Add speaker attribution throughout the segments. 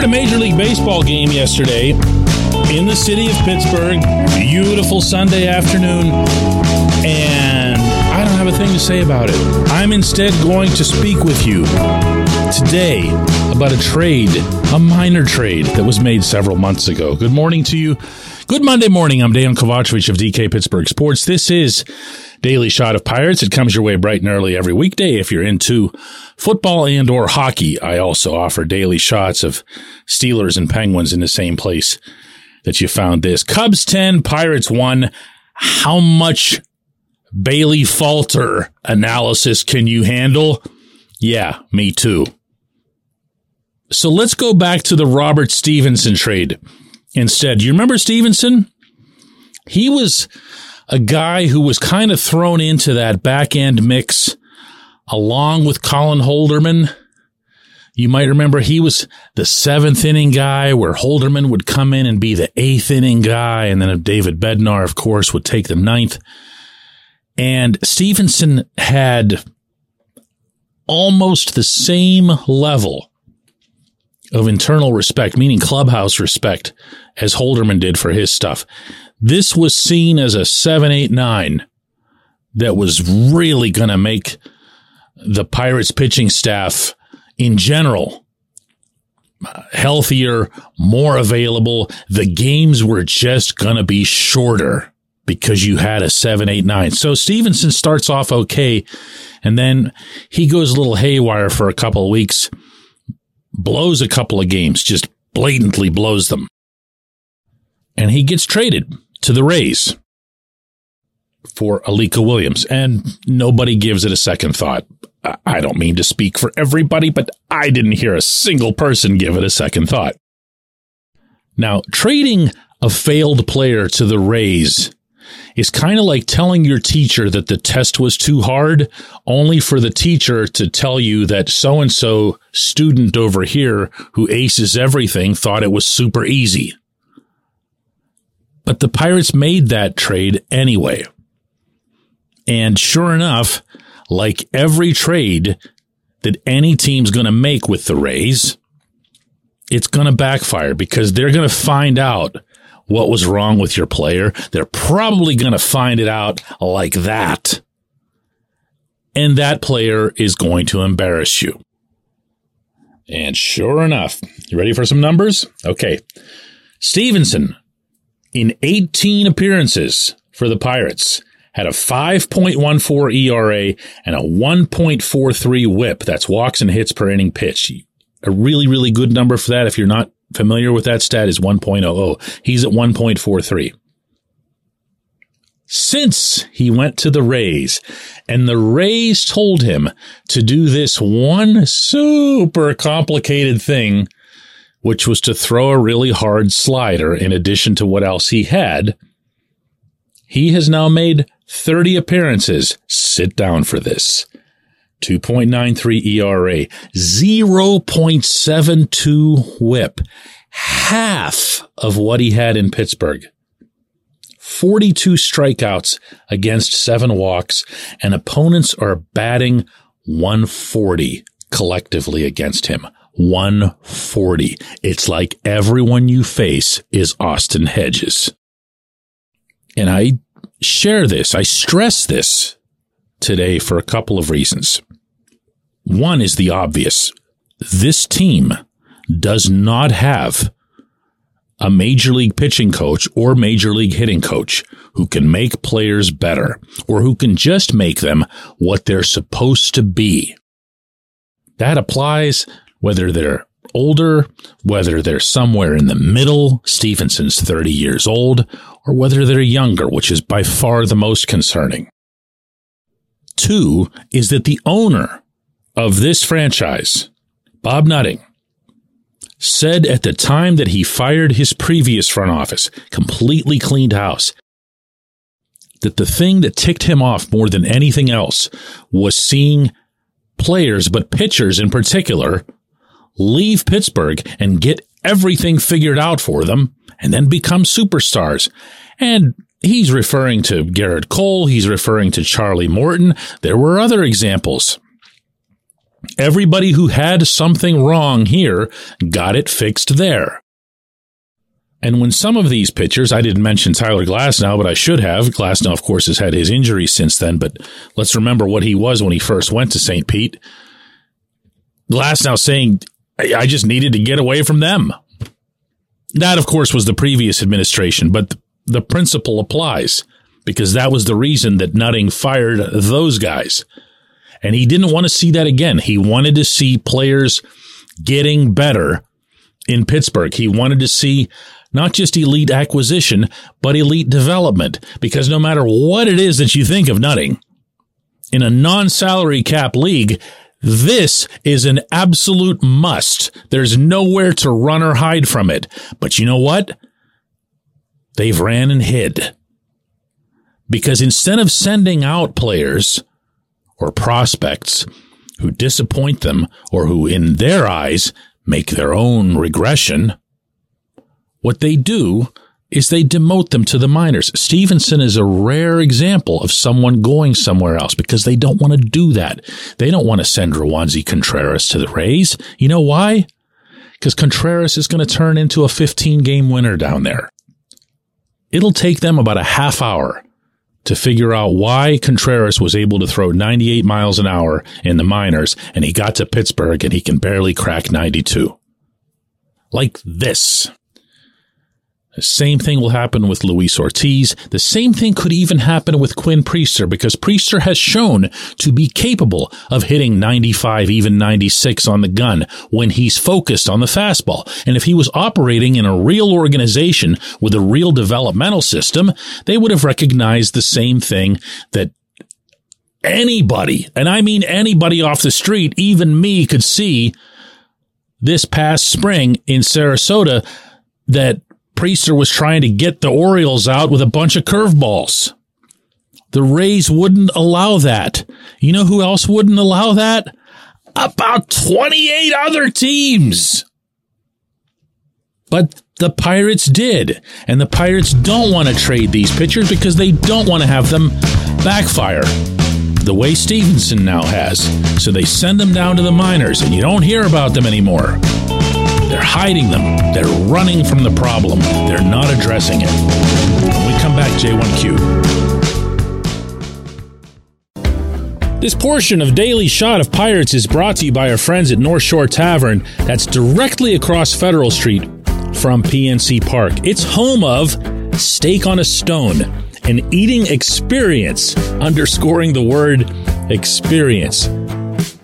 Speaker 1: I covered a Major League Baseball game yesterday in the city of Pittsburgh. Beautiful Sunday afternoon. And I don't have a thing to say about it. I'm instead going to speak with you today about a trade, a minor trade that was made several months ago. Good morning to you. Good Monday morning. I'm Dejan Kovacevic of DK Pittsburgh Sports. This is Daily Shot of Pirates. It comes your way bright and early every weekday if you're into football and or hockey. I also offer daily shots of Steelers and Penguins in the same place that you found this. Cubs 10, Pirates 1. How much Bailey Falter analysis can you handle? Yeah, me too. So let's go back to the Robert Stephenson trade instead. You remember Stephenson? He was a guy who was kind of thrown into that back end mix along with Colin Holderman. You might remember he was the seventh inning guy where Holderman would come in and be the eighth inning guy. And then David Bednar, of course, would take the ninth. And Stephenson had almost the same level of internal respect, meaning clubhouse respect, as Holderman did for his stuff. This was seen as a seven, eight, nine that was really going to make the Pirates pitching staff in general uh, healthier, more available. The games were just going to be shorter because you had a seven, eight, nine. So Stephenson starts off okay. And then he goes a little haywire for a couple of weeks, blows a couple of games, just blatantly blows them. And he gets traded to the Rays for Alika Williams. And nobody gives it a second thought. I don't mean to speak for everybody, but I didn't hear a single person give it a second thought. Now, trading a failed player to the Rays is kind of like telling your teacher that the test was too hard, only for the teacher to tell you that so and so student over here who aces everything thought it was super easy. But the Pirates made that trade anyway. And sure enough, like every trade that any team's going to make with the Rays, it's going to backfire because they're going to find out what was wrong with your player. They're probably going to find it out like that. And that player is going to embarrass you. And sure enough, you ready for some numbers? Okay. Stephenson, in 18 appearances for the Pirates, had a 5.14 ERA and a 1.43 WHIP. That's walks and hits per inning pitch. A really, really good number for that. If you're not familiar with that stat is 1.00. He's at 1.43. Since he went to the Rays and the Rays told him to do this one super complicated thing, which was to throw a really hard slider in addition to what else he had, he has now made 30 appearances. Sit down for this. 2.93 ERA, 0.72 WHIP, half of what he had in Pittsburgh. 42 strikeouts against seven walks, and opponents are batting 140 collectively against him. 140. It's like everyone you face is Austin Hedges. And I share this, I stress this today for a couple of reasons. One is the obvious. This team does not have a major league pitching coach or major league hitting coach who can make players better or who can just make them what they're supposed to be. That applies whether they're older, whether they're somewhere in the middle, Stephenson's 30 years old, or whether they're younger, which is by far the most concerning. Two is that the owner of this franchise, Bob Nutting, said at the time that he fired his previous front office, completely cleaned house, that the thing that ticked him off more than anything else was seeing players, but pitchers in particular, leave Pittsburgh and get everything figured out for them and then become superstars. And he's referring to Gerrit Cole. He's referring to Charlie Morton. There were other examples. Everybody who had something wrong here got it fixed there. And when some of these pitchers, I didn't mention Tyler Glasnow, but I should have. Glasnow, of course, has had his injuries since then, but let's remember what he was when he first went to St. Pete. Glasnow saying, I just needed to get away from them. That, of course, was the previous administration, but the principle applies because that was the reason that Nutting fired those guys. And he didn't want to see that again. He wanted to see players getting better in Pittsburgh. He wanted to see not just elite acquisition, but elite development. Because no matter what it is that you think of Nutting, in a non-salary cap league, this is an absolute must. There's nowhere to run or hide from it. But you know what? They've ran and hid. Because instead of sending out players or prospects who disappoint them or who, in their eyes, make their own regression, what they do is they demote them to the minors. Stephenson is a rare example of someone going somewhere else because they don't want to do that. They don't want to send Roansy Contreras to the Rays. You know why? Because Contreras is going to turn into a 15 game winner down there. It'll take them about a half hour to figure out why Contreras was able to throw 98 miles an hour in the minors and he got to Pittsburgh and he can barely crack 92. Like this. The same thing will happen with Luis Ortiz. The same thing could even happen with Quinn Priester because Priester has shown to be capable of hitting 95, even 96 on the gun when he's focused on the fastball. And if he was operating in a real organization with a real developmental system, they would have recognized the same thing that anybody, and I mean anybody off the street, even me could see this past spring in Sarasota that Priester was trying to get the Orioles out with a bunch of curveballs. The Rays wouldn't allow that. You know who else wouldn't allow that? About 28 other teams. But the Pirates did. And the Pirates don't want to trade these pitchers because they don't want to have them backfire the way Stephenson now has. So they send them down to the minors and you don't hear about them anymore. They're hiding them. They're running from the problem. They're not addressing it. When we come back, J1Q. This portion of Daily Shot of Pirates is brought to you by our friends at North Shore Tavern, that's directly across Federal Street from PNC Park. It's home of Steak on a Stone, an eating experience, underscoring the word experience.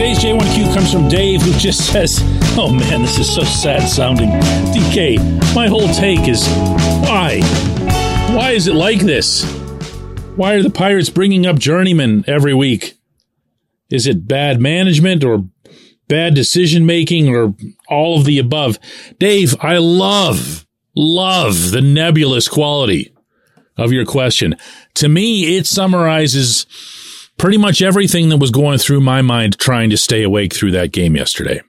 Speaker 1: Today's J1Q comes from Dave, who just says, Oh man, this is so sad sounding. DK, my whole take is why? Why is it like this? Why are the Pirates bringing up Journeyman every week? Is it bad management or bad decision making or all of the above? Dave, I love love the nebulous quality of your question. To me, it summarizes pretty much everything that was going through my mind trying to stay awake through that game yesterday.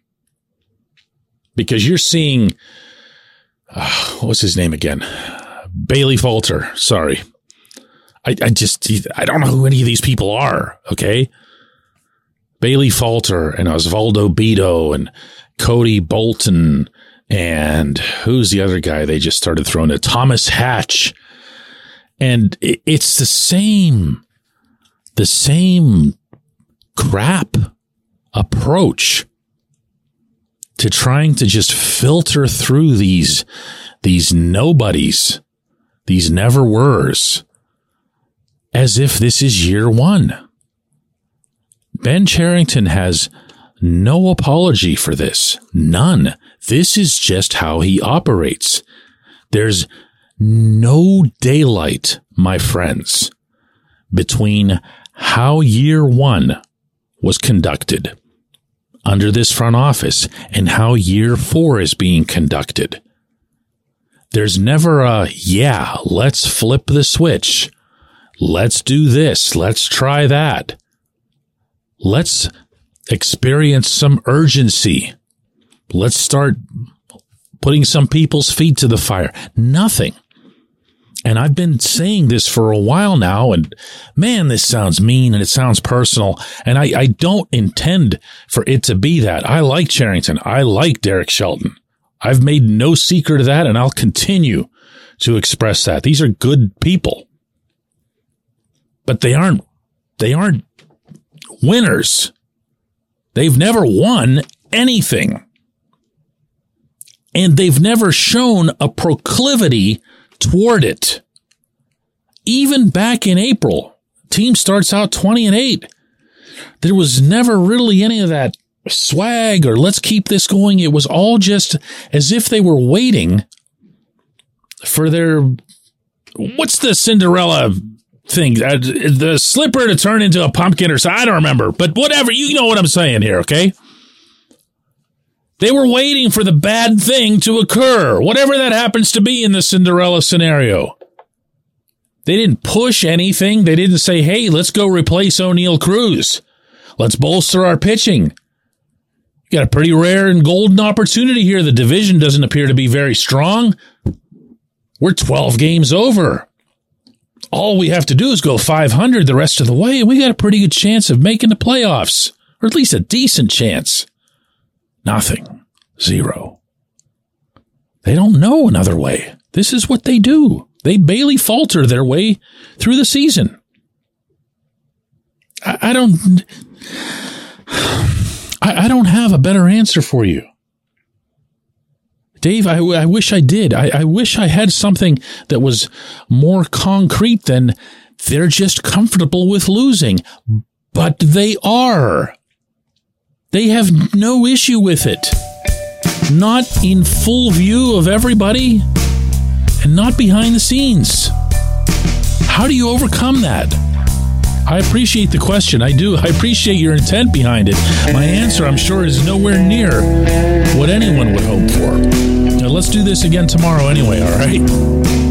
Speaker 1: Because you're seeing, uh, what's his name again? Bailey Falter. Sorry. I, I just, I don't know who any of these people are. Okay. Bailey Falter and Osvaldo Bido and Cody Bolton and who's the other guy they just started throwing it? Thomas Hatch. And it, it's the same, the same crap approach to trying to just filter through these, these nobodies, these never were's as if this is year one. Ben Cherington has no apology for this. None. This is just how he operates. There's no daylight, my friends, between how year one was conducted under this front office and how year four is being conducted. There's never a, yeah, let's flip the switch. Let's do this. Let's try that. Let's experience some urgency. Let's start putting some people's feet to the fire. Nothing. And I've been saying this for a while now, and man, this sounds mean and it sounds personal. And I, I don't intend for it to be that. I like Cherington. I like Derek Shelton. I've made no secret of that, and I'll continue to express that. These are good people. But they aren't they aren't winners. They've never won anything. And they've never shown a proclivity toward it. Even back in April, team starts out 20 and 8. There was never really any of that swag or let's keep this going. It was all just as if they were waiting for their what's the Cinderella thing? Uh, the slipper to turn into a pumpkin or something. I don't remember, but whatever. You know what I'm saying here, okay? They were waiting for the bad thing to occur, whatever that happens to be in the Cinderella scenario. They didn't push anything. They didn't say, hey, let's go replace Oneil Cruz. Let's bolster our pitching. You got a pretty rare and golden opportunity here. The division doesn't appear to be very strong. We're 12 games over. All we have to do is go 500 the rest of the way, and we got a pretty good chance of making the playoffs, or at least a decent chance. Nothing. Zero. They don't know another way. This is what they do. They barely falter their way through the season. I, I don't. I, I, don't have a better answer for you. Dave, I, I wish I did. I, I wish I had something that was more concrete than they're just comfortable with losing. But they are. They have no issue with it. Not in full view of everybody and not behind the scenes. How do you overcome that? I appreciate the question. I do. I appreciate your intent behind it. My answer, I'm sure, is nowhere near what anyone would hope for. Now, let's do this again tomorrow anyway, all right?